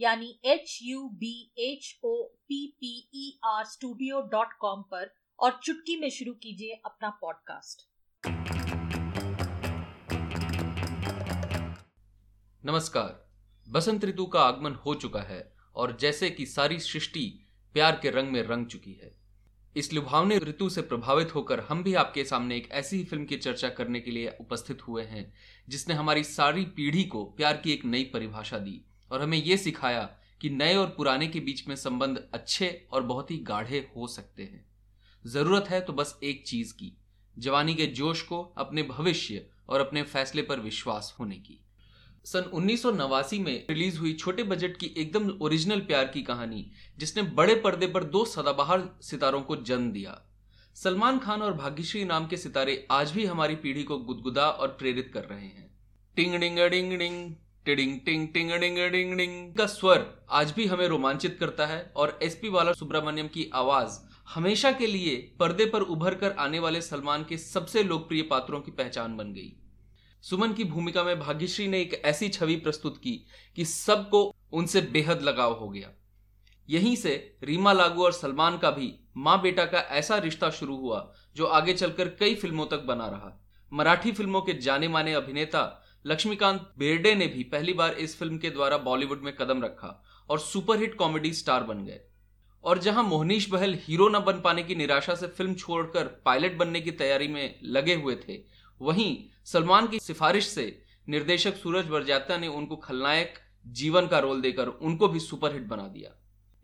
यानी H U B H O P P E R studio dot com पर और चुटकी में शुरू कीजिए अपना पॉडकास्ट नमस्कार। बसंत ऋतु का आगमन हो चुका है और जैसे कि सारी सृष्टि प्यार के रंग में रंग चुकी है। इस लुभावने ऋतु से प्रभावित होकर हम भी आपके सामने एक ऐसी ही फ़िल्म की चर्चा करने के लिए उपस्थित हुए हैं, जिसने हमारी सारी पीढ़ी को प्यार की एक नई परिभाषा दी। और हमें यह सिखाया कि नए और पुराने के बीच में संबंध अच्छे और बहुत ही गाढ़े हो सकते हैं। ज़रूरत है तो बस एक चीज़ की, जवानी के जोश को अपने भविष्य और अपने फैसले पर विश्वास होने की। सन उन्नीस में रिलीज़ हुई छोटे बजट की एकदम ओरिजिनल प्यार की कहानी, जिसने बड़े पर्दे पर दो सदाबहार सितारों को जन्म दिया। सलमान खान और भाग्यश्री नाम के सितारे आज भी हमारी पीढ़ी को गुदगुदा और प्रेरित कर रहे हैं। टिंग डिंग डिंग डिंग। टिडिंग, टिंग टिंग, डिंग डिंग डिंग। का स्वर आज भी हमें रोमांचित करता है और एसपी वाला सुब्रमण्यम की आवाज़ हमेशा के लिए पर्दे पर उभर कर आने वाले सलमान के सबसे लोकप्रिय पात्रों की पहचान बन गई। सुमन की भूमिका में भाग्यश्री ने एक ऐसी छवि प्रस्तुत की कि सबको उनसे बेहद लगाव हो गया। यहीं से रीमा लागू और सलमान का भी माँ बेटा का ऐसा रिश्ता शुरू हुआ जो आगे चलकर कई फ़िल्मों तक बना रहा। मराठी फ़िल्मों के जाने माने अभिनेता लक्ष्मीकांत बेर्डे ने भी पहली बार इस फ़िल्म के द्वारा बॉलीवुड में कदम रखा और सुपरहिट कॉमेडी स्टार बन गए। और जहाँ मोहनीश बहल हीरो न बन पाने की निराशा से फ़िल्म छोड़कर पायलट बनने की तैयारी में लगे हुए थे, वहीं सलमान की सिफारिश से निर्देशक सूरज बरजात्या ने उनको खलनायक जीवन का रोल देकर उनको भी सुपरहिट बना दिया।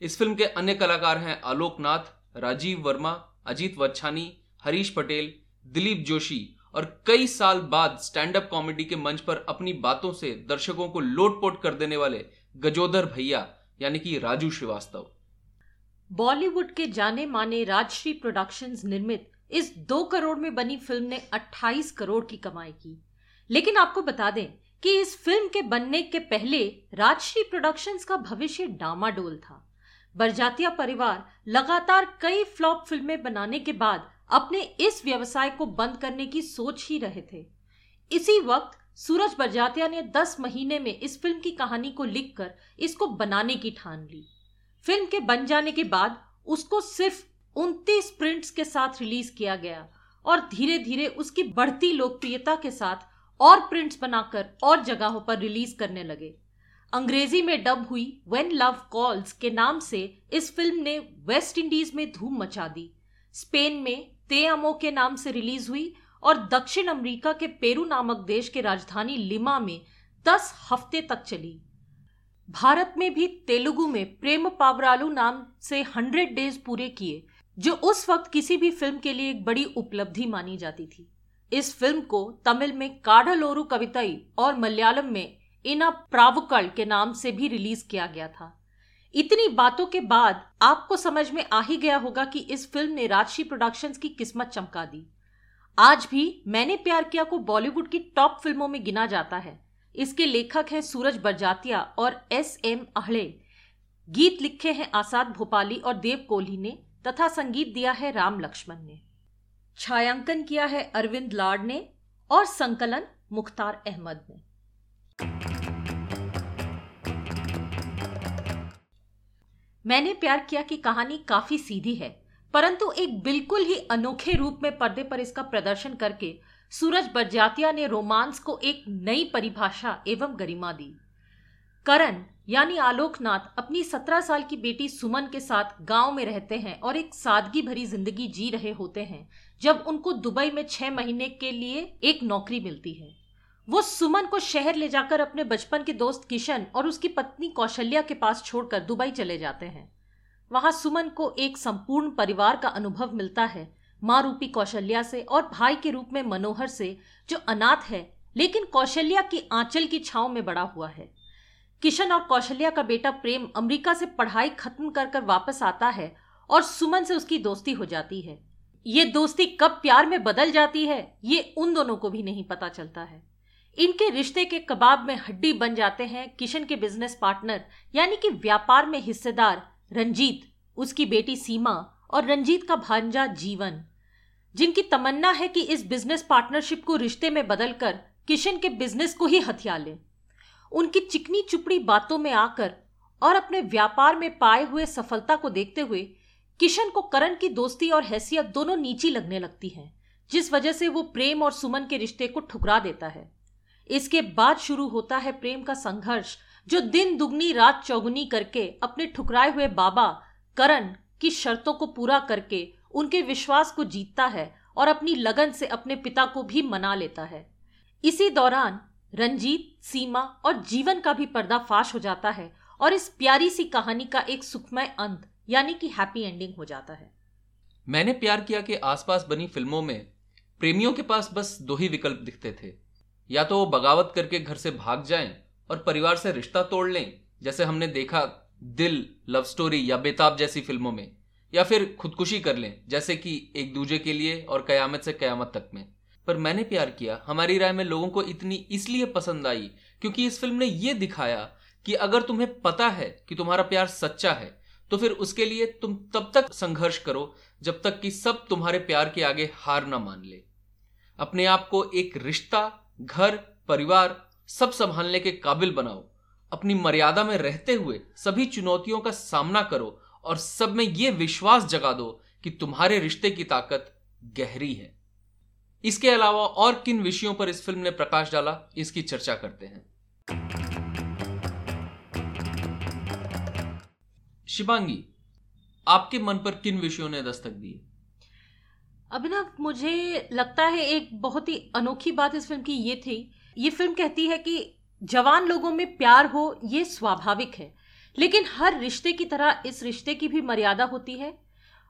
इस फ़िल्म के अन्य कलाकार हैं आलोक नाथ राजीव वर्मा, अजीत वच्छानी हरीश पटेल, दिलीप जोशी और कई साल बाद स्टैंड अप कॉमेडी के मंच पर अपनी बातों से दर्शकों को लोटपोट कर देने वाले गजोदर भैया, यानी कि राजू श्रीवास्तव। बॉलीवुड के जाने माने राजश्री प्रोडक्शंस निर्मित इस दो करोड़ में बनी फ़िल्म ने 28 करोड़ की कमाई की। लेकिन आपको बता दें कि इस फ़िल्म के बनने के पहले राजश्री प्रोडक्शंस का भविष्य डामाडोल था। बरजातिया परिवार लगातार कई फ्लॉप फ़िल्में बनाने के बाद अपने इस व्यवसाय को बंद करने की सोच ही रहे थे। इसी वक्त सूरज बरजातिया ने 10 महीने में इस फ़िल्म की कहानी को लिखकर इसको बनाने की ठान ली। फ़िल्म के बन जाने के बाद उसको सिर्फ़ 29 प्रिंट्स के साथ रिलीज़ किया गया और धीरे धीरे उसकी बढ़ती लोकप्रियता के साथ और प्रिंट्स बनाकर और जगहों पर रिलीज़ करने लगे। अंग्रेज़ी में डब हुई वेन लव कॉल्स के नाम से इस फ़िल्म ने वेस्ट इंडीज में धूम मचा दी। स्पेन में तेअमो के नाम से रिलीज़ हुई और दक्षिण अमेरिका के पेरू नामक देश के राजधानी लिमा में 10 हफ़्ते तक चली। भारत में भी तेलुगु में प्रेम पावरालू नाम से 100 डेज़ पूरे किए, जो उस वक्त किसी भी फ़िल्म के लिए एक बड़ी उपलब्धि मानी जाती थी। इस फ़िल्म को तमिल में काढ़लोरू कविताई और मलयालम में इना प्रावकल के नाम से भी रिलीज़ किया गया था। इतनी बातों के बाद आपको समझ में आ ही गया होगा कि इस फ़िल्म ने राजशी प्रोडक्शंस की किस्मत चमका दी। आज भी मैंने प्यार किया को बॉलीवुड की टॉप फ़िल्मों में गिना जाता है। इसके लेखक हैं सूरज बरजातिया और एस एम अहड़े गीत लिखे हैं आसाद भोपाली और देव कोहली ने तथा संगीत दिया है राम लक्ष्मण ने। छायांकन किया है अरविंद लाड ने और संकलन मुख्तार अहमद ने। मैंने प्यार किया की कहानी काफ़ी सीधी है, परंतु एक बिल्कुल ही अनोखे रूप में पर्दे पर इसका प्रदर्शन करके सूरज बरजातिया ने रोमांस को एक नई परिभाषा एवं गरिमा दी। करण, यानी आलोकनाथ, अपनी सत्रह साल की बेटी सुमन के साथ गाँव में रहते हैं और एक सादगी भरी ज़िंदगी जी रहे होते हैं, जब उनको दुबई में छह महीने के लिए एक नौकरी मिलती है। वो सुमन को शहर ले जाकर अपने बचपन के दोस्त किशन और उसकी पत्नी कौशल्या के पास छोड़कर दुबई चले जाते हैं। वहाँ सुमन को एक संपूर्ण परिवार का अनुभव मिलता है, माँ रूपी कौशल्या से और भाई के रूप में मनोहर से, जो अनाथ है, लेकिन कौशल्या की आंचल की छाव में बड़ा हुआ है। किशन और कौशल्या का बेटा प्रेम अमेरिका से पढ़ाई खत्म कर कर वापस आता है और सुमन से उसकी दोस्ती हो जाती है। ये दोस्ती कब प्यार में बदल जाती है, ये उन दोनों को भी नहीं पता चलता है। इनके रिश्ते के कबाब में हड्डी बन जाते हैं किशन के बिज़नेस पार्टनर यानी कि व्यापार में हिस्सेदार रंजीत, उसकी बेटी सीमा और रंजीत का भांजा जीवन। जिनकी तमन्ना है कि इस बिज़नेस पार्टनरशिप को रिश्ते में बदलकर किशन के बिज़नेस को ही हथिया ले। उनकी चिकनी चुपड़ी बातों में आकर और अपने व्यापार में पाए हुए सफलता को देखते हुए किशन को करण की दोस्ती और हैसियत दोनों नीची लगने लगती है, जिस वजह से वो प्रेम और सुमन के रिश्ते को ठुकरा देता है। इसके बाद शुरू होता है प्रेम का संघर्ष, जो दिन दुगनी, रात चौगुनी करके अपने ठुकराए हुए बाबा करण की शर्तों को पूरा करके उनके विश्वास को जीतता है और अपनी लगन से अपने पिता को भी मना लेता है। इसी दौरान रंजीत, सीमा और जीवन का भी पर्दाफाश हो जाता है और इस प्यारी सी कहानी का एक सुखमय अंत, यानी कि हैप्पी एंडिंग हो जाता है। मैंने प्यार किया के आसपास बनी फ़िल्मों में प्रेमियों के पास बस दो ही विकल्प दिखते थे। या तो वो बगावत करके घर से भाग जाएँ और परिवार से रिश्ता तोड़ लें, जैसे हमने देखा दिल, लव स्टोरी या बेताब जैसी फ़िल्मों में, या फिर खुदकुशी कर लें, जैसे कि एक दूजे के लिए और कयामत से कयामत तक में। पर मैंने प्यार किया, हमारी राय में लोगों को इतनी इसलिए पसंद आई, क्योंकि इस फ़िल्म ने यह दिखाया कि अगर तुम्हें पता है कि तुम्हारा प्यार सच्चा है तो फिर उसके लिए तुम तब तक संघर्ष करो, जब तक कि सब तुम्हारे प्यार के आगे हार ना मान ले। अपने आप को एक रिश्ता घर, परिवार, सब संभालने के काबिल बनाओ। अपनी मर्यादा में रहते हुए सभी चुनौतियों का सामना करो और सब में यह विश्वास जगा दो कि तुम्हारे रिश्ते की ताकत गहरी है। इसके अलावा और किन विषयों पर इस फ़िल्म ने प्रकाश डाला, इसकी चर्चा करते हैं। शिवांगी, आपके मन पर किन विषयों ने दस्तक दी? अभिनव मुझे लगता है एक बहुत ही अनोखी बात इस फ़िल्म की ये थी। ये फ़िल्म कहती है कि जवान लोगों में प्यार हो, ये स्वाभाविक है। लेकिन हर रिश्ते की तरह इस रिश्ते की भी मर्यादा होती है।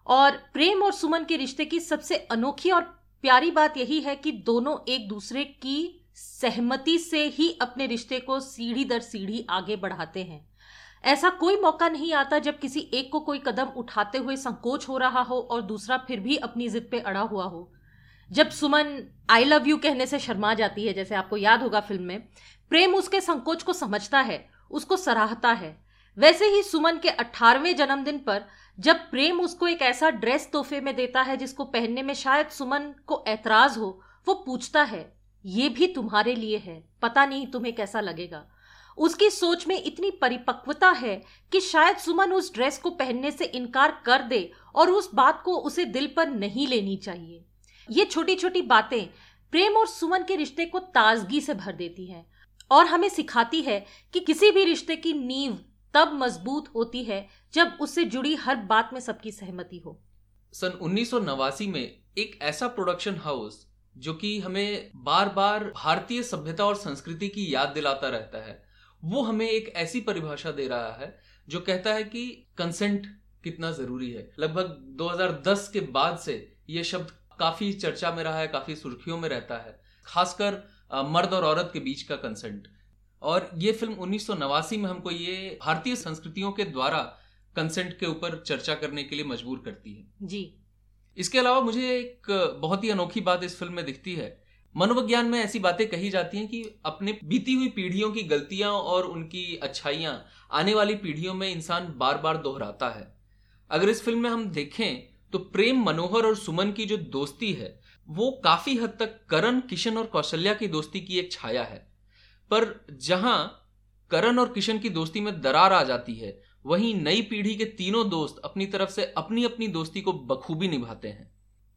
और प्रेम और सुमन के रिश्ते की सबसे अनोखी और प्यारी बात यही है कि दोनों एक दूसरे की सहमति से ही अपने रिश्ते को सीढ़ी दर सीढ़ी आगे बढ़ाते हैं। ऐसा कोई मौका नहीं आता जब किसी एक को कोई कदम उठाते हुए संकोच हो रहा हो और दूसरा फिर भी अपनी जिद पे अड़ा हुआ हो। जब सुमन आई लव यू कहने से शर्मा जाती है, जैसे आपको याद होगा फ़िल्म में, प्रेम उसके संकोच को समझता है, उसको सराहता है। वैसे ही सुमन के अठारहवें जन्मदिन पर जब प्रेम उसको एक ऐसा ड्रेस तोहफे में देता है जिसको पहनने में शायद सुमन को ऐतराज हो, वो पूछता है, ये भी तुम्हारे लिए है? पता नहीं तुम्हें कैसा लगेगा? उसकी सोच में इतनी परिपक्वता है कि शायद सुमन उस ड्रेस को पहनने से इनकार कर दे और उस बात को उसे दिल पर नहीं लेनी चाहिए। ये छोटी छोटी बातें प्रेम और सुमन के रिश्ते को ताजगी से भर देती हैं और हमें सिखाती है कि किसी भी रिश्ते की नींव तब मज़बूत होती है जब उससे जुड़ी हर बात में सबकी सहमति हो। सन उन्नीस सौ नवासी में एक ऐसा प्रोडक्शन हाउस जो कि हमें बार बार भारतीय सभ्यता और संस्कृति की याद दिलाता रहता है। वो हमें एक ऐसी परिभाषा दे रहा है जो कहता है कि कंसेंट कितना ज़रूरी है। लगभग 2010 के बाद से ये शब्द काफ़ी चर्चा में रहा है काफ़ी सुर्खियों में रहता है खासकर मर्द और औरत के बीच का कंसेंट और ये फ़िल्म उन्नीस सौ नवासी में हमको ये भारतीय संस्कृतियों के द्वारा कंसेंट के ऊपर चर्चा करने के लिए मजबूर करती है। जी। इसके अलावा मुझे एक बहुत ही अनोखी बात इस फ़िल्म में दिखती है मनोविज्ञान में ऐसी बातें कही जाती हैं कि अपने बीती हुई पीढ़ियों की गलतियाँ और उनकी अच्छाइयाँ आने वाली पीढ़ियों में इंसान बार बार दोहराता है। अगर इस फ़िल्म में हम देखें तो प्रेम मनोहर और सुमन की जो दोस्ती है, वो काफ़ी हद तक करण, किशन और कौशल्या की दोस्ती की एक छाया है। पर जहाँ करण और किशन की दोस्ती में दरार आ जाती है, वहीं नई पीढ़ी के तीनों दोस्त अपनी तरफ़ से अपनी अपनी दोस्ती को बखूबी निभाते हैं।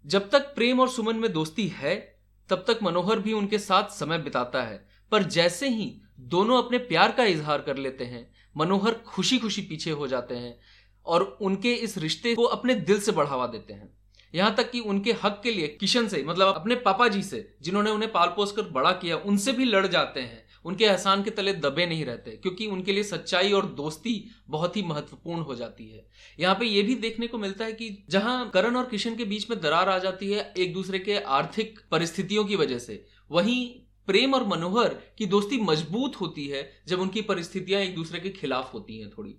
जब तक प्रेम और सुमन में दोस्ती है तब तक मनोहर भी उनके साथ समय बिताता है। पर जैसे ही दोनों अपने प्यार का इजहार कर लेते हैं, मनोहर खुशी खुशी पीछे हो जाते हैं और उनके इस रिश्ते को अपने दिल से बढ़ावा देते हैं। यहाँ तक कि उनके हक के लिए किशन से मतलब अपने पापा जी से, जिन्होंने उन्हें पाल पोस कर बड़ा किया, उनसे भी लड़ जाते हैं। उनके एहसान के तले दबे नहीं रहते, क्योंकि उनके लिए सच्चाई और दोस्ती बहुत ही महत्वपूर्ण हो जाती है। यहाँ पे ये भी देखने को मिलता है कि जहाँ करण और किशन के बीच में दरार आ जाती है एक दूसरे के आर्थिक परिस्थितियों की वजह से, वहीं प्रेम और मनोहर की दोस्ती मज़बूत होती है जब उनकी परिस्थितियाँ एक दूसरे के खिलाफ होती हैं थोड़ी।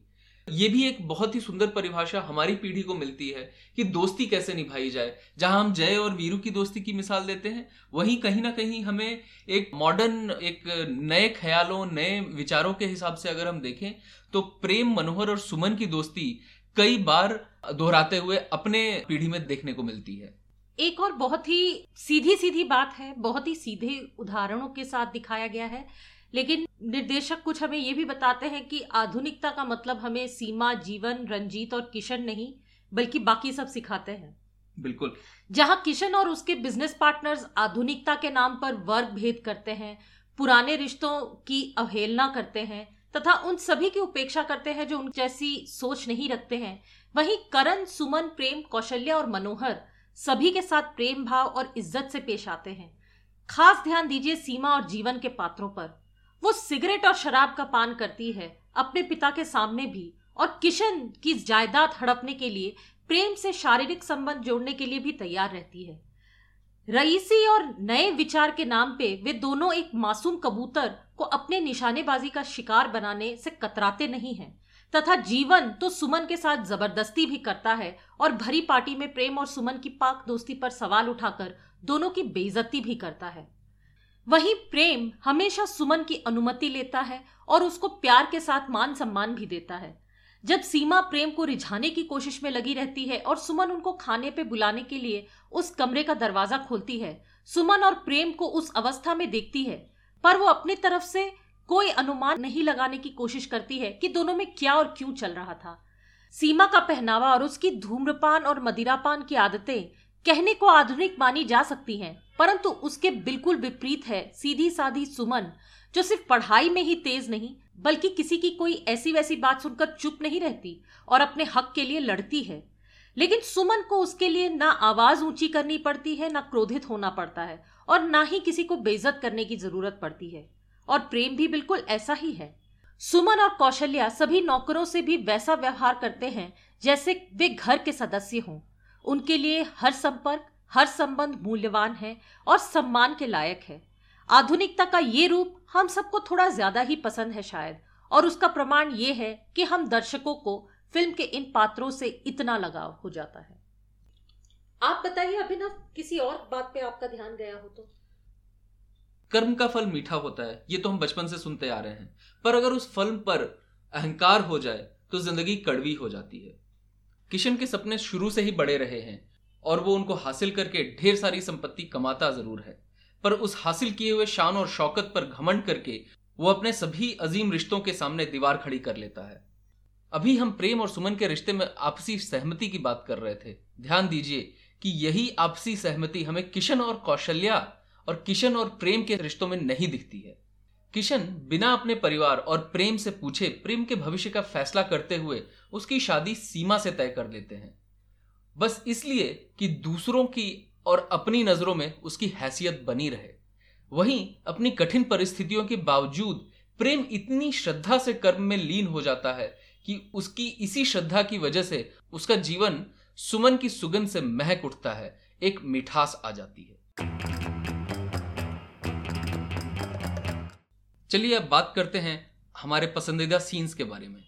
ये भी एक बहुत ही सुंदर परिभाषा हमारी पीढ़ी को मिलती है कि दोस्ती कैसे निभाई जाए। जहाँ हम जय और वीरू की दोस्ती की मिसाल देते हैं, वहीं कहीं ना कहीं हमें एक मॉडर्न एक नए ख्यालों, नए विचारों के हिसाब से अगर हम देखें तो प्रेम, मनोहर और सुमन की दोस्ती कई बार दोहराते हुए अपने पीढ़ी में देखने को मिलती है। एक और बहुत ही सीधी सीधी बात है, बहुत ही सीधे उदाहरणों के साथ दिखाया गया है, लेकिन निर्देशक कुछ हमें ये भी बताते हैं कि आधुनिकता का मतलब हमें सीमा जीवन रंजीत और किशन नहीं बल्कि बाकी सब सिखाते हैं। बिल्कुल। जहाँ किशन और उसके बिज़नेस पार्टनर्स आधुनिकता के नाम पर वर्ग भेद करते हैं पुराने रिश्तों की अवहेलना करते हैं तथा उन सभी की उपेक्षा करते हैं जो उन जैसी सोच नहीं रखते हैं वहीं करण सुमन प्रेम कौशल्या और मनोहर सभी के साथ प्रेम भाव और इज़्ज़त से पेश आते हैं। खास ध्यान दीजिए सीमा और जीवन के पात्रों पर। वो सिगरेट और शराब का पान करती है, अपने पिता के सामने भी, और किशन की जायदाद हड़पने के लिए, प्रेम से शारीरिक संबंध जोड़ने के लिए भी तैयार रहती है। रईसी और नए विचार के नाम पे वे दोनों एक मासूम कबूतर को अपने निशानेबाजी का शिकार बनाने से कतराते नहीं हैं, तथा जीवन तो सुमन के साथ ज़बरदस्ती भी करता है, और भरी पार्टी में प्रेम और सुमन की पाक दोस्ती पर सवाल उठाकर दोनों की बेइज्जती भी करता है। वही प्रेम हमेशा सुमन की अनुमति लेता है और उसको प्यार के साथ मान सम्मान भी देता है। जब सीमा प्रेम को रिझाने की कोशिश में लगी रहती है और सुमन उनको खाने पे बुलाने के लिए उस कमरे का दरवाज़ा खोलती है, सुमन और प्रेम को उस अवस्था में देखती है, पर वो अपनी तरफ़ से कोई अनुमान नहीं लगाने की कोशिश करती है कि दोनों में क्या और क्यों चल रहा था। सीमा का पहनावा और उसकी धूम्रपान और मदिरापान की आदतें कहने को आधुनिक मानी जा सकती हैं, परंतु उसके बिल्कुल विपरीत है सीधी साधी सुमन, जो सिर्फ़ पढ़ाई में ही तेज नहीं, बल्कि किसी की कोई ऐसी वैसी बात सुनकर चुप नहीं रहती और अपने हक के लिए लड़ती है। लेकिन सुमन को उसके लिए ना आवाज़ ऊँची करनी पड़ती है, ना क्रोधित होना पड़ता है और ना ही किसी को बेइज्जत करने की ज़रूरत पड़ती है। और प्रेम भी बिल्कुल ऐसा ही है। सुमन और कौशल्या सभी नौकरों से भी वैसा व्यवहार करते हैं जैसे वे घर के सदस्य हों। उनके लिए हर संपर्क, हर संबंध मूल्यवान है और सम्मान के लायक है। आधुनिकता का ये रूप हम सबको थोड़ा ज़्यादा ही पसंद है शायद, और उसका प्रमाण ये है कि हम दर्शकों को फ़िल्म के इन पात्रों से इतना लगाव हो जाता है। आप बताइए अभिनव, किसी और बात पे आपका ध्यान गया हो तो? कर्म का फल मीठा होता है, ये तो हम बचपन से सुनते आ रहे हैं। पर अगर उस फल पर अहंकार हो जाए तो ज़िंदगी कड़वी हो जाती है। किशन के सपने शुरू से ही बड़े रहे हैं और वो उनको हासिल करके ढेर सारी संपत्ति कमाता ज़रूर है। पर उस हासिल किए हुए शान और शौकत पर घमंड करके वो अपने सभी अजीम रिश्तों के सामने दीवार खड़ी कर लेता है। अभी हम प्रेम और सुमन के रिश्ते में आपसी सहमति की बात कर रहे थे। ध्यान दीजिए कि यही आपसी सहमति हमें किशन और कौशल्या और किशन और प्रेम के रिश्तों में नहीं दिखती है। किशन बिना अपने परिवार और प्रेम से पूछे प्रेम के भविष्य का फैसला करते हुए उसकी शादी सीमा से तय कर लेते हैं। बस इसलिए कि दूसरों की और अपनी नज़रों में उसकी हैसियत बनी रहे। वहीं अपनी कठिन परिस्थितियों के बावजूद प्रेम इतनी श्रद्धा से कर्म में लीन हो जाता है कि उसकी इसी श्रद्धा की वजह से उसका जीवन सुमन की सुगंध से महक उठता है, एक मिठास आ जाती है। चलिए अब बात करते हैं हमारे पसंदीदा सीन्स के बारे में।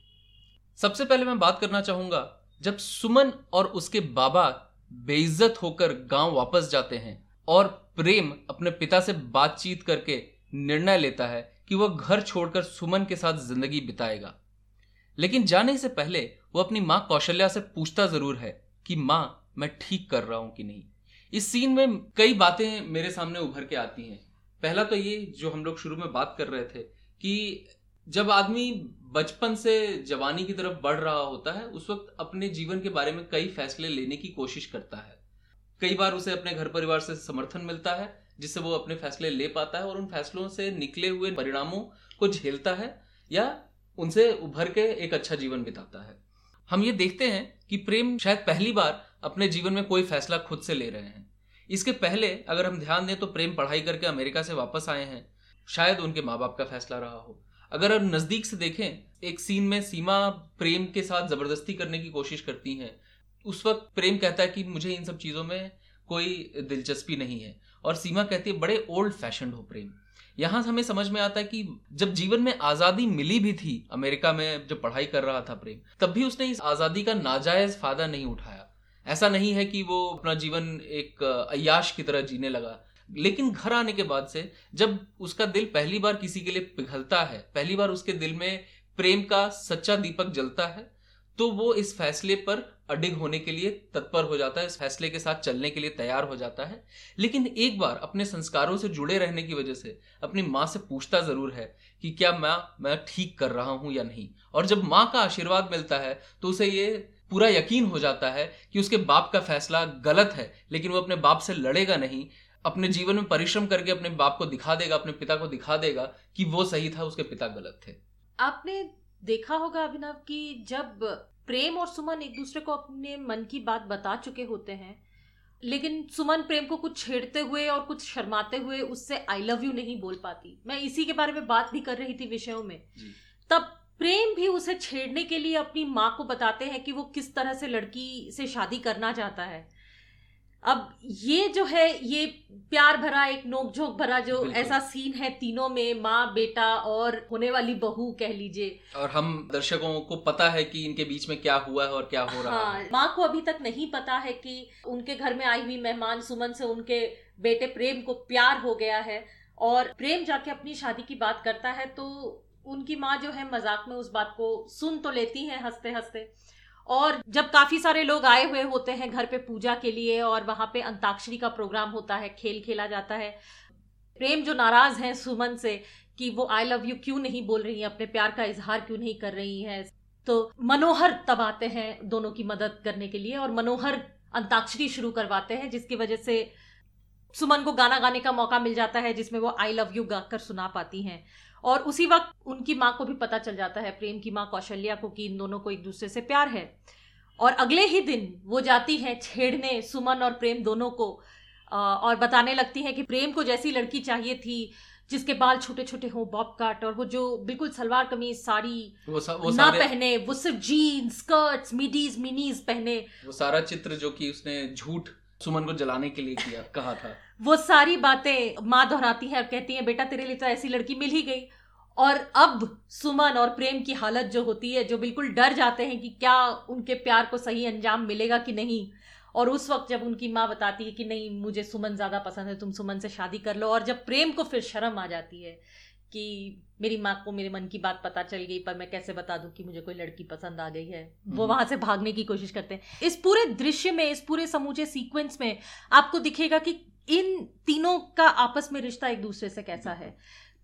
सबसे पहले मैं बात करना चाहूँगा, जब सुमन और उसके बाबा बेइज्जत होकर गाँव वापस जाते हैं और प्रेम अपने पिता से बातचीत करके निर्णय लेता है कि वह घर छोड़कर सुमन के साथ ज़िंदगी बिताएगा। लेकिन जाने से पहले वो अपनी माँ कौशल्या से पूछता ज़रूर है कि, माँ, मैं ठीक कर रहा हूँ कि नहीं? इस सीन में कई बातें मेरे सामने उभर के आती हैं। पहला तो ये जो हम लोग शुरू में बात कर रहे थे कि जब आदमी बचपन से जवानी की तरफ़ बढ़ रहा होता है, उस वक्त अपने जीवन के बारे में कई फैसले लेने की कोशिश करता है। कई बार उसे अपने घर परिवार से समर्थन मिलता है, जिससे वो अपने फैसले ले पाता है और उन फैसलों से निकले हुए परिणामों को झेलता है या उनसे उभर के एक अच्छा जीवन बिताता है। हम ये देखते हैं कि प्रेम शायद पहली बार अपने जीवन में कोई फैसला खुद से ले रहे हैं। इसके पहले अगर हम ध्यान दें तो प्रेम पढ़ाई करके अमेरिका से वापस आए हैं। शायद उनके माँ बाप का फैसला रहा हो। अगर हम नज़दीक से देखें, एक सीन में सीमा प्रेम के साथ ज़बरदस्ती करने की कोशिश करती हैं। उस वक्त प्रेम कहता है कि मुझे इन सब चीज़ों में कोई दिलचस्पी नहीं है। और सीमा कहती है, बड़े ओल्ड फ़ैशन हो प्रेम। यहाँ हमें समझ में आता है कि जब जीवन में आज़ादी मिली भी थी अमेरिका में, जब पढ़ाई कर रहा था प्रेम, तब भी उसने इस आज़ादी का नाजायज फ़ायदा नहीं उठाया। ऐसा नहीं है कि वो अपना जीवन एक अयाश की तरह जीने लगा। लेकिन घर आने के बाद से, जब उसका दिल पहली बार किसी के लिए पिघलता है, पहली बार उसके दिल में प्रेम का सच्चा दीपक जलता है तो वो इस फैसले पर अडिग होने के लिए तत्पर हो जाता है, इस फैसले के साथ चलने के लिए तैयार हो जाता है। लेकिन एक बार अपने संस्कारों से जुड़े रहने की वजह से, अपनी माँ से पूछता ज़रूर है कि क्या मैं मैं ठीक कर रहा हूँ या नहीं? और जब माँ का आशीर्वाद मिलता है तो उसे ये पूरा यकीन हो जाता है कि उसके बाप का फैसला गलत है लेकिन वो अपने बाप से लड़ेगा नहीं अपने जीवन में परिश्रम करके अपने बाप को दिखा देगा अपने पिता को दिखा देगा कि वो सही था उसके पिता गलत थे। आपने देखा होगा अभिनव कि जब प्रेम और सुमन एक दूसरे को अपने मन की बात बता चुके होते हैं लेकिन सुमन प्रेम को कुछ छेड़ते हुए और कुछ शर्माते हुए उससे आई लव यू नहीं बोल पाती। मैं इसी के बारे में बात भी कर रही थी विषयों में। तब प्रेम भी उसे छेड़ने के लिए अपनी माँ को बताते हैं कि वो किस तरह से लड़की से शादी करना चाहता है। अब ये जो है ये प्यार भरा एक नोकझोंक भरा जो ऐसा सीन है तीनों में माँ बेटा और होने वाली बहू कह लीजिए। और हम दर्शकों को पता है कि इनके बीच में क्या हुआ है और क्या हो रहा हाँ, है। माँ को अभी तक नहीं पता है कि उनके घर में आई हुई मेहमान सुमन से उनके बेटे प्रेम को प्यार हो गया है। और प्रेम जाके अपनी शादी की बात करता है तो उनकी माँ जो है मज़ाक में उस बात को सुन तो लेती है हँसते हँसते। और जब काफ़ी सारे लोग आए हुए होते हैं घर पे पूजा के लिए और वहाँ पे अंताक्षरी का प्रोग्राम होता है, खेल खेला जाता है। प्रेम जो नाराज़ है सुमन से कि वो आई लव यू क्यों नहीं बोल रही है, अपने प्यार का इजहार क्यों नहीं कर रही है। तो मनोहर तब आते हैं दोनों की मदद करने के लिए और मनोहर अंताक्षरी शुरू करवाते हैं, जिसकी वजह से सुमन को गाना गाने का मौका मिल जाता है, जिसमें वो आई लव यू गाकर सुना पाती हैं। और उसी वक्त उनकी माँ को भी पता चल जाता है प्रेम की माँ कौशल्या को कि इन दोनों को एक दूसरे से प्यार है। और अगले ही दिन वो जाती है छेड़ने सुमन और प्रेम दोनों को और बताने लगती है कि प्रेम को जैसी लड़की चाहिए थी जिसके बाल छोटे छोटे हों बॉब कट और वो जो बिल्कुल सलवार कमीज साड़ी वो सा, वो ना पहने वो सिर्फ़ जीन्स स्कर्ट्स मिडीज मिनीज पहने। वो सारा चित्र जो कि उसने झूठ सुमन को जलाने के लिए किया, कहा था। वो सारी बातें माँ दोहराती है और कहती है, बेटा, तेरे लिए तो ऐसी लड़की मिल ही गई। और अब सुमन और प्रेम की हालत जो होती है, जो बिल्कुल डर जाते हैं कि क्या उनके प्यार को सही अंजाम मिलेगा कि नहीं। और उस वक्त जब उनकी माँ बताती है कि नहीं, मुझे सुमन ज़्यादा पसंद है, तुम सुमन से शादी कर लो। और जब प्रेम को फिर शर्म आ जाती है कि मेरी माँ को मेरे मन की बात पता चल गई पर मैं कैसे बता दूँ कि मुझे कोई लड़की पसंद आ गई है? वो हम्म। वहाँ से भागने की कोशिश करते हैं। इस पूरे दृश्य में इस पूरे समूचे सीक्वेंस में आपको दिखेगा कि इन तीनों का आपस में रिश्ता एक दूसरे से कैसा है।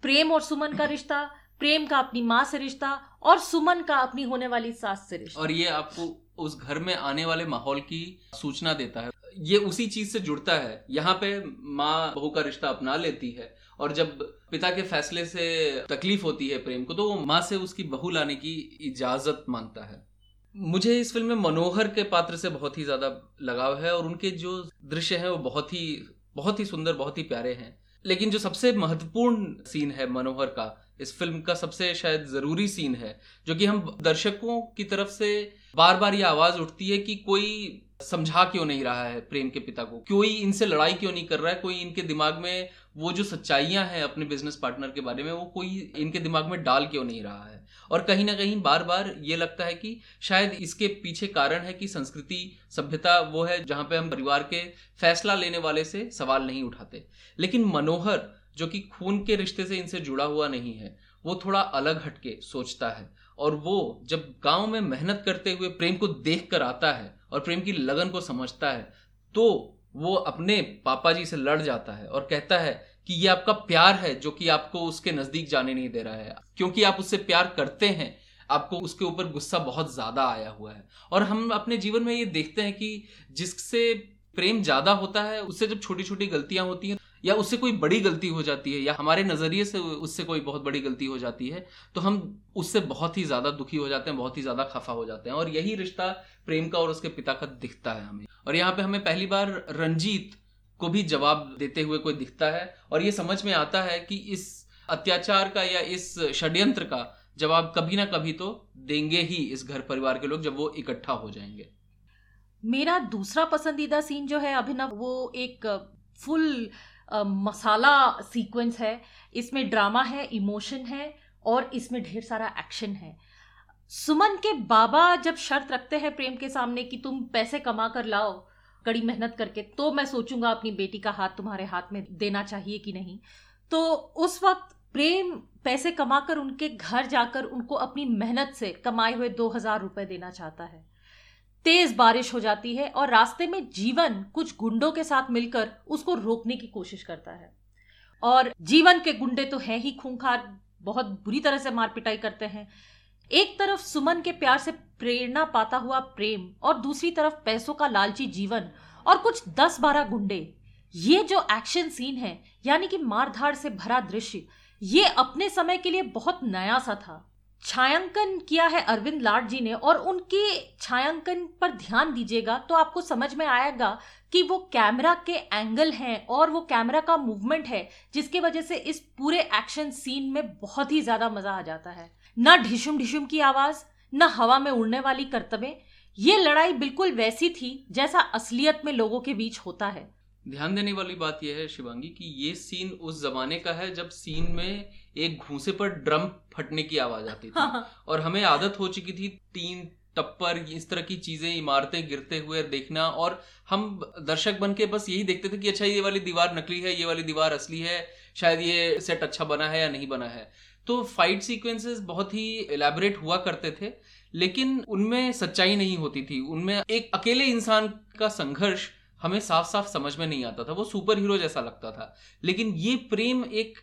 प्रेम और सुमन का रिश्ता प्रेम का अपनी माँ से रिश्ता और सुमन का अपनी होने वाली सास से रिश्ता। और ये आपको उस घर में आने वाले माहौल की सूचना देता है। ये उसी चीज़ से जुड़ता है। यहाँ पे माँ बहू का रिश्ता अपना लेती है। और जब पिता के फैसले से तकलीफ़ होती है प्रेम को तो वो माँ से उसकी बहू लाने की इजाज़त माँगता है। मुझे इस फ़िल्म में मनोहर के पात्र से बहुत ही ज़्यादा लगाव है और उनके जो दृश्य है वो बहुत ही बहुत ही सुंदर, बहुत ही प्यारे हैं। लेकिन जो सबसे महत्वपूर्ण सीन है मनोहर का, इस फ़िल्म का सबसे शायद ज़रूरी सीन है, जो कि हम दर्शकों की तरफ़ से बार बार ये आवाज़ उठती है कि कोई समझा क्यों नहीं रहा है प्रेम के पिता को, कोई इनसे लड़ाई क्यों नहीं कर रहा है, कोई इनके दिमाग में वो जो सच्चाइयाँ हैं अपने बिज़नेस पार्टनर के बारे में, वो कोई इनके दिमाग में डाल क्यों नहीं रहा है? और कहीं ना कहीं बार बार ये लगता है कि शायद इसके पीछे कारण है कि संस्कृति सभ्यता वो है जहाँ पे हम परिवार के फैसला लेने वाले से सवाल नहीं उठाते। लेकिन मनोहर, जो कि खून के रिश्ते से इनसे जुड़ा हुआ नहीं है, वो थोड़ा अलग हटके सोचता है। और वो जब गाँव में मेहनत करते हुए प्रेम को देख कर आता है और प्रेम की लगन को समझता है तो वो अपने पापा जी से लड़ जाता है और कहता है कि ये आपका प्यार है जो कि आपको उसके नज़दीक जाने नहीं दे रहा है। क्योंकि आप उससे प्यार करते हैं, आपको उसके ऊपर गुस्सा बहुत ज़्यादा आया हुआ है। और हम अपने जीवन में ये देखते हैं कि जिससे प्रेम ज़्यादा होता है, उससे जब छोटी छोटी गलतियाँ होती हैं या उससे कोई बड़ी गलती हो जाती है, या हमारे नज़रिए से उससे कोई बहुत बड़ी गलती हो जाती है तो हम उससे बहुत ही ज़्यादा दुखी हो जाते हैं, बहुत ही ज़्यादा खफा हो जाते हैं। और यही रिश्ता प्रेम का और उसके पिता का दिखता है हमें। और यहाँ पे हमें पहली बार रंजीत को भी जवाब देते हुए कोई दिखता है, और ये समझ में आता है कि इस अत्याचार का या इस षड्यंत्र का जवाब कभी ना कभी तो देंगे ही इस घर परिवार के लोग जब वो इकट्ठा हो जाएँगे। मेरा दूसरा पसंदीदा सीन जो है, अभिनव, वो एक फुल मसाला सीक्वेंस है, इसमें ड्रामा है इमोशन है, और इसमें ढेर सारा एक्शन है। सुमन के बाबा जब शर्त रखते हैं प्रेम के सामने कि तुम पैसे कमा कर लाओ, कड़ी मेहनत करके तो मैं सोचूँगा अपनी बेटी का हाथ तुम्हारे हाथ में देना चाहिए कि नहीं। तो उस वक्त प्रेम पैसे कमाकर उनके घर जाकर उनको अपनी मेहनत से कमाए हुए दो हज़ार रुपए देना चाहता है। तेज बारिश हो जाती है और रास्ते में जीवन कुछ गुंडों के साथ मिलकर उसको रोकने की कोशिश करता है। और जीवन के गुंडे तो हैं ही खूंखार, बहुत बुरी तरह से मार पिटाई करते हैं। एक तरफ़ सुमन के प्यार से प्रेरणा पाता हुआ प्रेम और दूसरी तरफ़ पैसों का लालची जीवन और कुछ दस बारह गुंडे। ये जो एक्शन सीन है, यानी कि मारधाड़ से भरा दृश्य, ये अपने समय के लिए बहुत नया सा था। छायांकन किया है अरविंद लाड जी ने और उनके छायांकन पर ध्यान दीजिएगा तो आपको समझ में आएगा कि वो कैमरा के एंगल हैं और वो कैमरा का मूवमेंट है, जिसकी वजह से इस पूरे एक्शन सीन में बहुत ही ज़्यादा मज़ा आ जाता है। न ढिशुम ढिशुम की आवाज़, ना हवा में उड़ने वाली करतबे ये लड़ाई बिल्कुल वैसी थी जैसा असलियत में लोगों के बीच होता है। ध्यान देने वाली बात यह है शिवांगी कि ये सीन उस जमाने का है जब सीन में एक घूसे पर ड्रम फटने की आवाज़ आती थी। हाँ। और हमें आदत हो चुकी थी तीन टप्पर इस तरह की चीज़ें इमारतें गिरते हुए देखना। और हम दर्शक बन के बस यही देखते थे कि अच्छा ये वाली दीवार नकली है ये वाली दीवार असली है शायद ये सेट अच्छा बना है या नहीं बना है। तो फाइट सीक्वेंसेस बहुत ही एलेबरेट हुआ करते थे लेकिन उनमें सच्चाई नहीं होती थी। उनमें एक अकेले इंसान का संघर्ष हमें साफ़ साफ़ समझ में नहीं आता था। वो सुपर हीरो जैसा लगता था। लेकिन ये प्रेम एक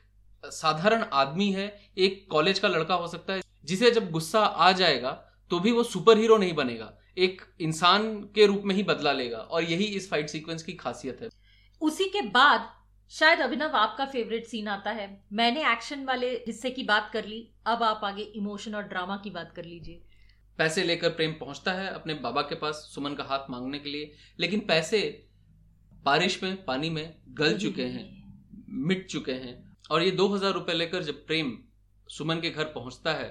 साधारण आदमी है एक कॉलेज का लड़का हो सकता है जिसे जब गुस्सा आ जाएगा तो भी वो सुपर हीरो नहीं बनेगा एक इंसान के रूप में ही बदला लेगा और यही इस फाइट सीक्वेंस की खासियत है। उसी के बाद शायद अभिनव आपका फेवरेट सीन आता है। मैंने एक्शन वाले हिस्से की बात कर ली अब आप आगे इमोशन और ड्रामा की बात कर लीजिए। पैसे लेकर प्रेम पहुँचता है अपने बाबा के पास सुमन का हाथ मांगने के लिए लेकिन पैसे बारिश में पानी में गल चुके हैं। मिट चुके हैं। और ये दो हज़ार रुपए लेकर जब प्रेम सुमन के घर पहुँचता है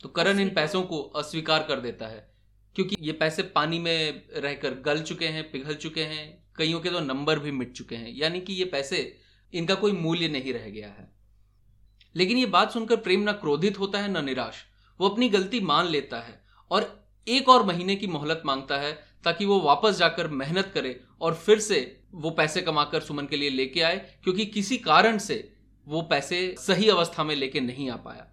तो करण इन पैसों को अस्वीकार कर देता है। क्योंकि ये पैसे पानी में रहकर गल चुके हैं पिघल चुके हैं कईयों के तो नंबर भी मिट चुके हैं। यानी कि ये पैसे इनका कोई मूल्य नहीं रह गया है। लेकिन ये बात सुनकर प्रेम ना क्रोधित होता है ना निराश। वो अपनी गलती मान लेता है और एक और महीने की मोहलत माँगता है ताकि वो वापस जाकर मेहनत करे और फिर से वो पैसे कमाकर सुमन के लिए लेके आए क्योंकि किसी कारण से वो पैसे सही अवस्था में लेके नहीं आ पाया।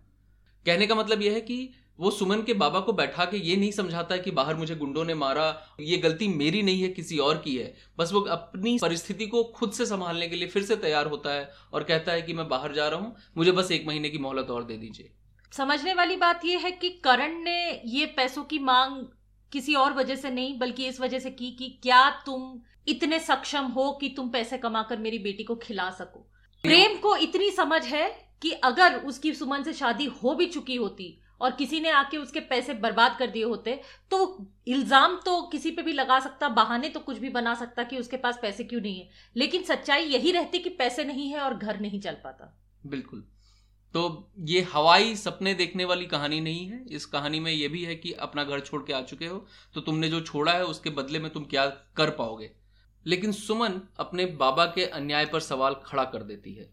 कहने का मतलब यह है कि वो सुमन के बाबा को बैठा के ये नहीं समझाता है कि बाहर मुझे गुंडों ने मारा, ये गलती मेरी नहीं है, किसी और की है। बस वो अपनी परिस्थिति को खुद से संभालने के लिए फिर से तैयार होता है और कहता है कि मैं बाहर जा रहा हूँ, मुझे बस एक महीने की मोहलत और दे दीजिए। समझने वाली बात यह है कि करण ने ये पैसों की मांग किसी और वजह से नहीं, बल्कि इस वजह से की कि क्या तुम इतने सक्षम हो कि तुम पैसे कमाकर मेरी बेटी को खिला सको। प्रेम को इतनी समझ है कि अगर उसकी सुमन से शादी हो भी चुकी होती और किसी ने आके उसके पैसे बर्बाद कर दिए होते तो इल्ज़ाम तो किसी पे भी लगा सकता बहाने तो कुछ भी बना सकता कि उसके पास पैसे क्यों नहीं है। लेकिन सच्चाई यही रहती कि पैसे नहीं है और घर नहीं चल पाता। बिल्कुल। तो ये हवाई सपने देखने वाली कहानी नहीं है। इस कहानी में ये भी है कि अपना घर छोड़ के आ चुके हो तो तुमने जो छोड़ा है उसके बदले में तुम क्या कर पाओगे? लेकिन सुमन अपने बाबा के अन्याय पर सवाल खड़ा कर देती है।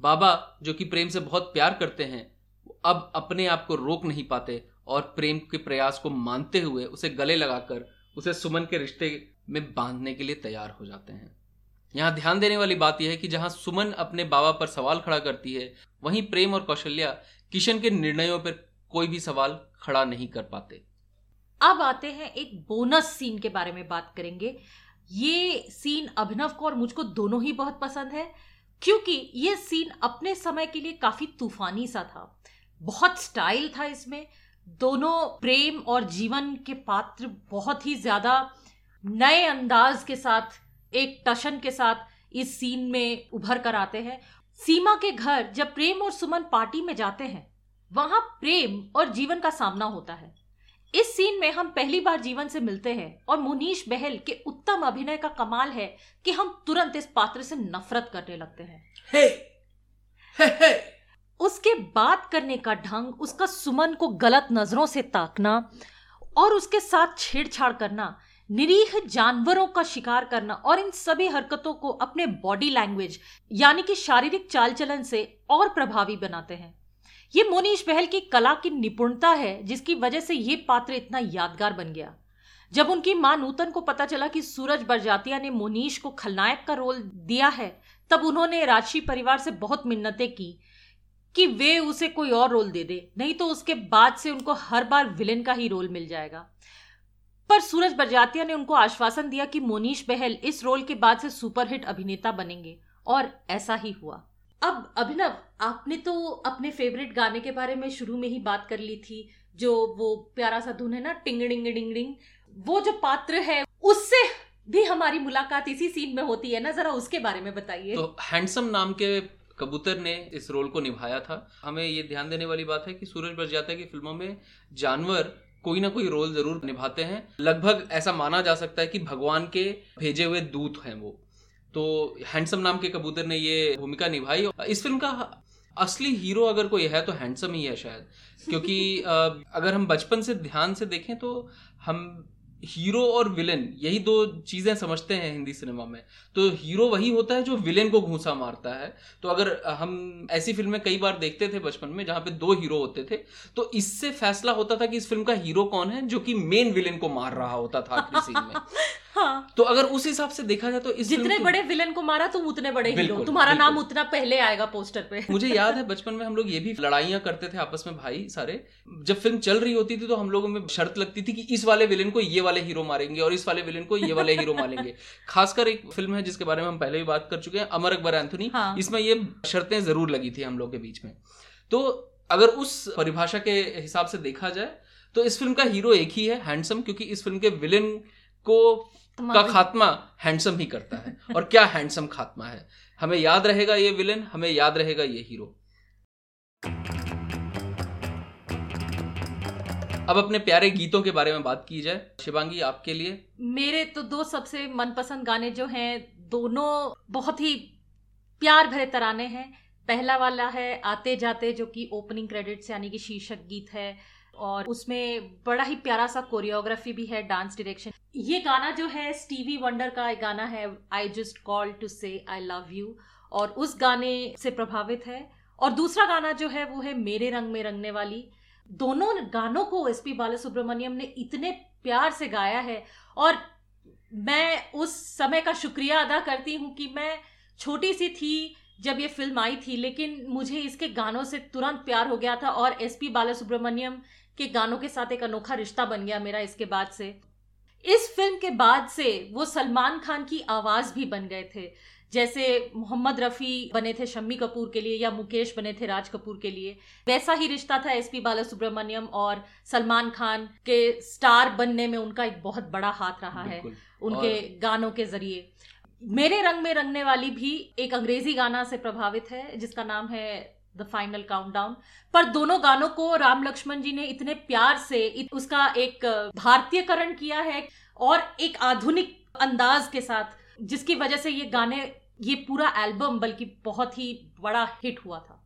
बाबा, जो कि प्रेम से बहुत प्यार करते हैं, अब अपने आप को रोक नहीं पाते और प्रेम के प्रयास को मानते हुए उसे गले लगाकर उसे सुमन के रिश्ते में बांधने के लिए तैयार हो जाते हैं। यहाँ ध्यान देने वाली बात यह है कि जहाँ सुमन अपने बाबा पर सवाल खड़ा करती है, वहीं प्रेम और कौशल्या किशन के निर्णयों पर कोई भी सवाल खड़ा नहीं कर पाते। अब आते हैं एक बोनस सीन के बारे में बात करेंगे। ये सीन अभिनव को और मुझको दोनों ही बहुत पसंद है, क्योंकि ये सीन अपने समय के लिए काफ़ी तूफानी सा था। बहुत स्टाइल था इसमें। दोनों प्रेम और जीवन के पात्र बहुत ही ज़्यादा नए अंदाज के साथ, एक टशन के साथ इस सीन में उभर कर आते हैं। सीमा के घर जब प्रेम और सुमन पार्टी में जाते हैं, वहाँ प्रेम और जीवन का सामना होता है। इस सीन में हम पहली बार जीवन से मिलते हैं और मुनीश बहल के उत्तम अभिनय का कमाल है कि हम तुरंत इस पात्र से नफरत करने लगते हैं हे, हे, हे। उसके बात करने का ढंग उसका सुमन को गलत नज़रों से ताकना और उसके साथ छेड़छाड़ करना निरीह जानवरों का शिकार करना और इन सभी हरकतों को अपने बॉडी लैंग्वेज यानी कि शारीरिक चाल चलन से और प्रभावी बनाते हैं ये मोनीश बहल की कला की निपुणता है, जिसकी वजह से ये पात्र इतना यादगार बन गया। जब उनकी माँ नूतन को पता चला कि सूरज बरजातिया ने मोनीश को खलनायक का रोल दिया है, तब उन्होंने राजशी परिवार से बहुत मिन्नतें की, कि वे उसे कोई और रोल दे दे, नहीं तो उसके बाद से उनको हर बार विलेन का ही रोल मिल जाएगा। पर सूरज बरजातिया ने उनको आश्वासन दिया कि मोनीश बहल इस रोल के बाद से सुपरहिट अभिनेता बनेंगे, और ऐसा ही हुआ। अब अभिनव आपने तो अपने फेवरेट गाने के बारे में शुरू में ही बात कर ली थी, जो वो प्यारा सा धुन है ना, टिंग डिंग डिंग डिंग, वो जो पात्र है, उससे भी हमारी मुलाकात इसी सीन में होती है ना? जरा उसके बारे में बताइए। तो हैंडसम नाम के कबूतर ने इस रोल को निभाया था। हमें ये ध्यान देने वाली बात है कि सूरज बरजाता की फ़िल्मों में जानवर कोई ना कोई रोल ज़रूर निभाते हैं। लगभग ऐसा माना जा सकता है कि भगवान के भेजे हुए दूत हैं वो। तो हैंडसम नाम के कबूतर ने ये भूमिका निभाई इस फ़िल्म का असली हीरो अगर कोई है तो हैंडसम ही है शायद। क्योंकि अगर हम बचपन से ध्यान से देखें तो हम हीरो और विलेन यही दो चीज़ें समझते हैं हिंदी सिनेमा में। तो हीरो वही होता है जो विलेन को घूसा मारता है। तो अगर हम ऐसी फ़िल्में कई बार देखते थे बचपन में जहाँ पे दो हीरो होते थे तो इससे फैसला होता था कि इस फ़िल्म का हीरो कौन है जो कि मेन विलेन को मार रहा होता था आखिरी सीन में। हाँ। तो अगर उस हिसाब से देखा जाए तो इस जितने बड़े विलन को मारा तुम उतने बड़े हीरो तुम्हारा नाम उतना पहले आएगा पोस्टर पे। मुझे याद है बचपन में हम लोग ये भी लड़ाइयाँ करते थे आपस में भाई सारे। जब फ़िल्म चल रही होती थी तो हम लोगों में शर्त लगती थी कि इस वाले विलन को ये वाले हीरो मारेंगे और इस वाले विलन को ये वाले हीरो मारेंगे। खासकर एक फ़िल्म है जिसके बारे में हम पहले भी बात कर चुके हैं अमर अकबर एंथोनी हाँ। इसमें ये शर्तें ज़रूर लगी थी हम लोग के बीच में। तो अगर उस परिभाषा के हिसाब से देखा जाए तो इस फ़िल्म का हीरो एक ही है हैंडसम क्योंकि इस फ़िल्म के विलेन को का खात्मा हैंडसम ही करता है। और क्या हैंडसम खात्मा है? हमें याद रहेगा ये विलेन हमें याद रहेगा ये हीरो। अब अपने प्यारे गीतों के बारे में बात की जाए। शिवांगी आपके लिए? मेरे तो दो सबसे मनपसंद गाने जो हैं दोनों बहुत ही प्यार भरे तराने हैं। पहला वाला है आते जाते जो कि ओपनिंग क्रेडिट्स यानी कि शीर्षक गीत है। और उसमें बड़ा ही प्यारा सा कोरियोग्राफी भी है डांस डायरेक्शन ये गाना जो है स्टीवी वंडर का एक गाना है आई जस्ट कॉल टू से आई लव यू और उस गाने से प्रभावित है। और दूसरा गाना जो है, वो है मेरे रंग में रंगने वाली। दोनों गानों को एस पी बालासुब्रमण्यम ने इतने प्यार से गाया है। और मैं उस समय का शुक्रिया अदा करती हूँ कि मैं छोटी सी थी जब ये फ़िल्म आई थी, लेकिन मुझे इसके गानों से तुरंत प्यार हो गया था। और एस पी बालासुब्रमण्यम के गानों के साथ एक अनोखा रिश्ता बन गया मेरा इसके बाद से। इस फ़िल्म के बाद से वो सलमान खान की आवाज़ भी बन गए थे। जैसे मोहम्मद रफ़ी बने थे शम्मी कपूर के लिए या मुकेश बने थे राज कपूर के लिए। वैसा ही रिश्ता था एस पी बाला सुब्रमण्यम और सलमान खान के स्टार बनने में उनका एक बहुत बड़ा हाथ रहा है उनके और... गानों के ज़रिए। मेरे रंग में रंगने वाली भी एक अंग्रेज़ी गाना से प्रभावित है जिसका नाम है द फाइनल काउंटडाउन पर दोनों गानों को राम लक्ष्मण जी ने इतने प्यार से इत, उसका एक भारतीयकरण किया है और एक आधुनिक अंदाज के साथ जिसकी वजह से ये गाने ये पूरा एल्बम बल्कि बहुत ही बड़ा हिट हुआ था।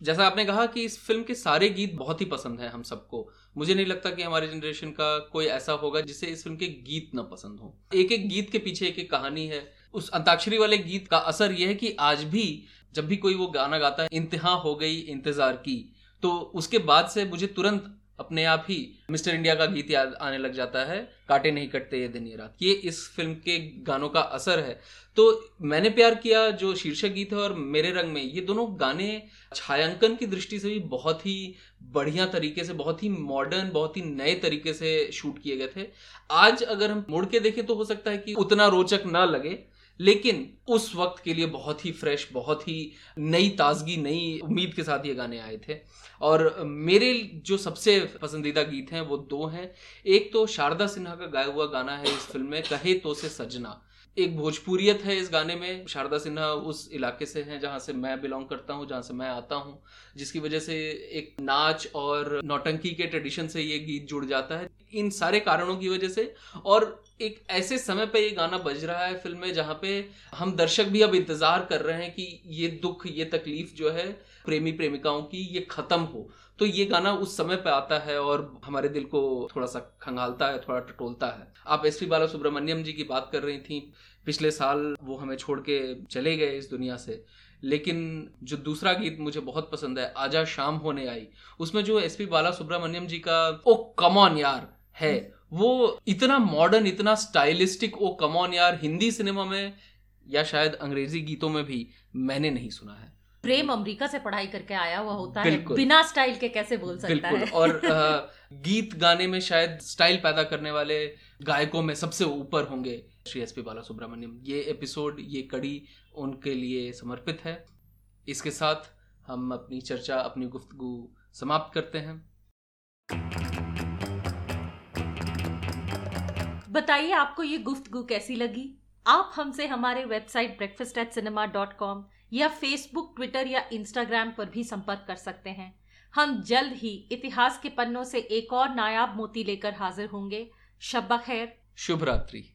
जैसा आपने कहा कि इस फ़िल्म के सारे गीत बहुत ही पसंद हैं हम सबको। मुझे नहीं लगता कि हमारे जनरेशन का कोई ऐसा होगा जिसे इस फ़िल्म के गीत न पसंद हो। एक एक गीत के पीछे एक एक कहानी है। उस अंताक्षरी वाले गीत का असर यह है कि आज भी जब भी कोई वो गाना गाता है, इंतहा हो गई, इंतज़ार की। तो उसके बाद से मुझे तुरंत अपने आप ही मिस्टर इंडिया का गीत याद आने लग जाता है, काटे नहीं कटते ये दिन, ये रात। ये इस फ़िल्म के गानों का असर है। तो मैंने प्यार किया जो शीर्षक गीत है और मेरे रंग में, ये दोनों गाने छायांकन की दृष्टि से भी बहुत ही बढ़िया तरीके से, बहुत ही मॉडर्न बहुत ही नए तरीके से शूट किए गए थे। आज अगर हम मुड़ के देखें तो हो सकता है कि उतना रोचक ना लगे लेकिन उस वक्त के लिए बहुत ही फ्रेश बहुत ही नई ताजगी, नई उम्मीद के साथ ये गाने आए थे। और मेरे जो सबसे पसंदीदा गीत हैं वो दो हैं। एक तो शारदा सिन्हा का गाया हुआ गाना है इस फ़िल्म में, कहे तो से सजना। एक भोजपुरियत है इस गाने में। शारदा सिन्हा उस इलाके से हैं जहाँ से मैं बिलोंग करता हूँ, जहाँ से मैं आता हूँ, जिसकी वजह से एक नाच और नौटंकी के ट्रेडिशन से ये गीत जुड़ जाता है। इन सारे कारणों की वजह से और एक ऐसे समय पे ये गाना बज रहा है फ़िल्म में जहाँ पे हम दर्शक भी अब इंतज़ार कर रहे हैं कि ये दुख, ये तकलीफ़ जो है प्रेमी प्रेमिकाओं की, ये खत्म हो। तो ये गाना उस समय पे आता है और हमारे दिल को थोड़ा सा खंगालता है, थोड़ा टटोलता है। आप एस पी बाला सुब्रमण्यम जी की बात कर रही थी, पिछले साल वो हमें छोड़ के चले गए इस दुनिया से। लेकिन जो दूसरा गीत मुझे बहुत पसंद है, आजा शाम होने आई, उसमें जो एस पी बाला सुब्रमण्यम जी का, ओ कमॉन यार, है, वो इतना मॉडर्न इतना स्टाइलिस्टिक ओ कमॉन यार, हिंदी सिनेमा में या शायद अंग्रेज़ी गीतों में भी मैंने नहीं सुना है। प्रेम अमेरिका से पढ़ाई करके आया हुआ होता है बिना स्टाइल के कैसे बोल सकता है? और गीत गाने में शायद स्टाइल पैदा करने वाले गायकों में सबसे ऊपर होंगे श्री एस पी बाला सुब्रमण्यम ये एपिसोड ये कड़ी उनके लिए समर्पित है। इसके साथ हम अपनी चर्चा अपनी गुफ्तगु समाप्त करते हैं। बताइए आपको ये गुफ्तगु कैसी लगी? आप हमसे हमारे website breakfast at cinema dot com या फेसबुक ट्विटर या इंस्टाग्राम पर भी संपर्क कर सकते हैं। हम जल्द ही इतिहास के पन्नों से एक और नायाब मोती लेकर हाजिर होंगे। शब्बा खैर। शुभ रात्रि।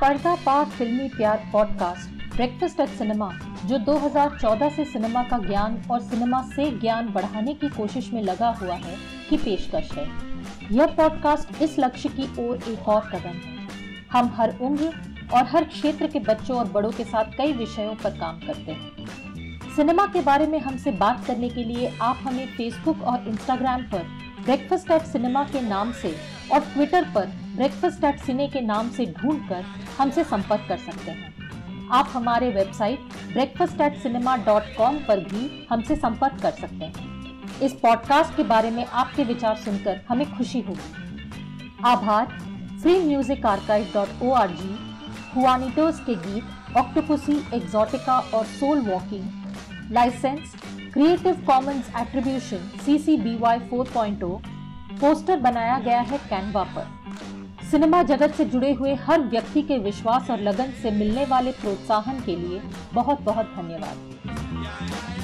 पर्दा पार फिल्मी प्यार पॉडकास्ट। ब्रेकफास्ट एट सिनेमा जो 2014 से सिनेमा का ज्ञान और सिनेमा से ज्ञान बढ़ाने की कोशिश में लगा हुआ है की पेशकश है। यह पॉडकास्ट इस लक्ष्य की ओर एक और कदम है। हम हर उम्र और हर क्षेत्र के बच्चों और बड़ों के साथ कई विषयों पर काम करते हैं। सिनेमा के बारे में हमसे बात करने के लिए आप हमें फेसबुक और इंस्टाग्राम पर ब्रेकफास्ट एट सिनेमा के नाम से और ट्विटर पर ब्रेकफास्ट एट सिने के नाम से ढूंढकर हमसे संपर्क कर सकते हैं। आप हमारे website breakfast at cinema dot com पर भी हमसे संपर्क कर सकते हैं। इस पॉडकास्ट के बारे में आपके विचार सुनकर हमें खुशी होगी। आभार। Free music archive dot O R G Juanitos के गीत ऑक्टोपुसी एग्जॉटिका और soul walking license creative commons attribution C C B Y four point O poster बनाया गया है कैनवा पर। सिनेमा जगत से जुड़े हुए हर व्यक्ति के विश्वास और लगन से मिलने वाले प्रोत्साहन के लिए बहुत बहुत धन्यवाद।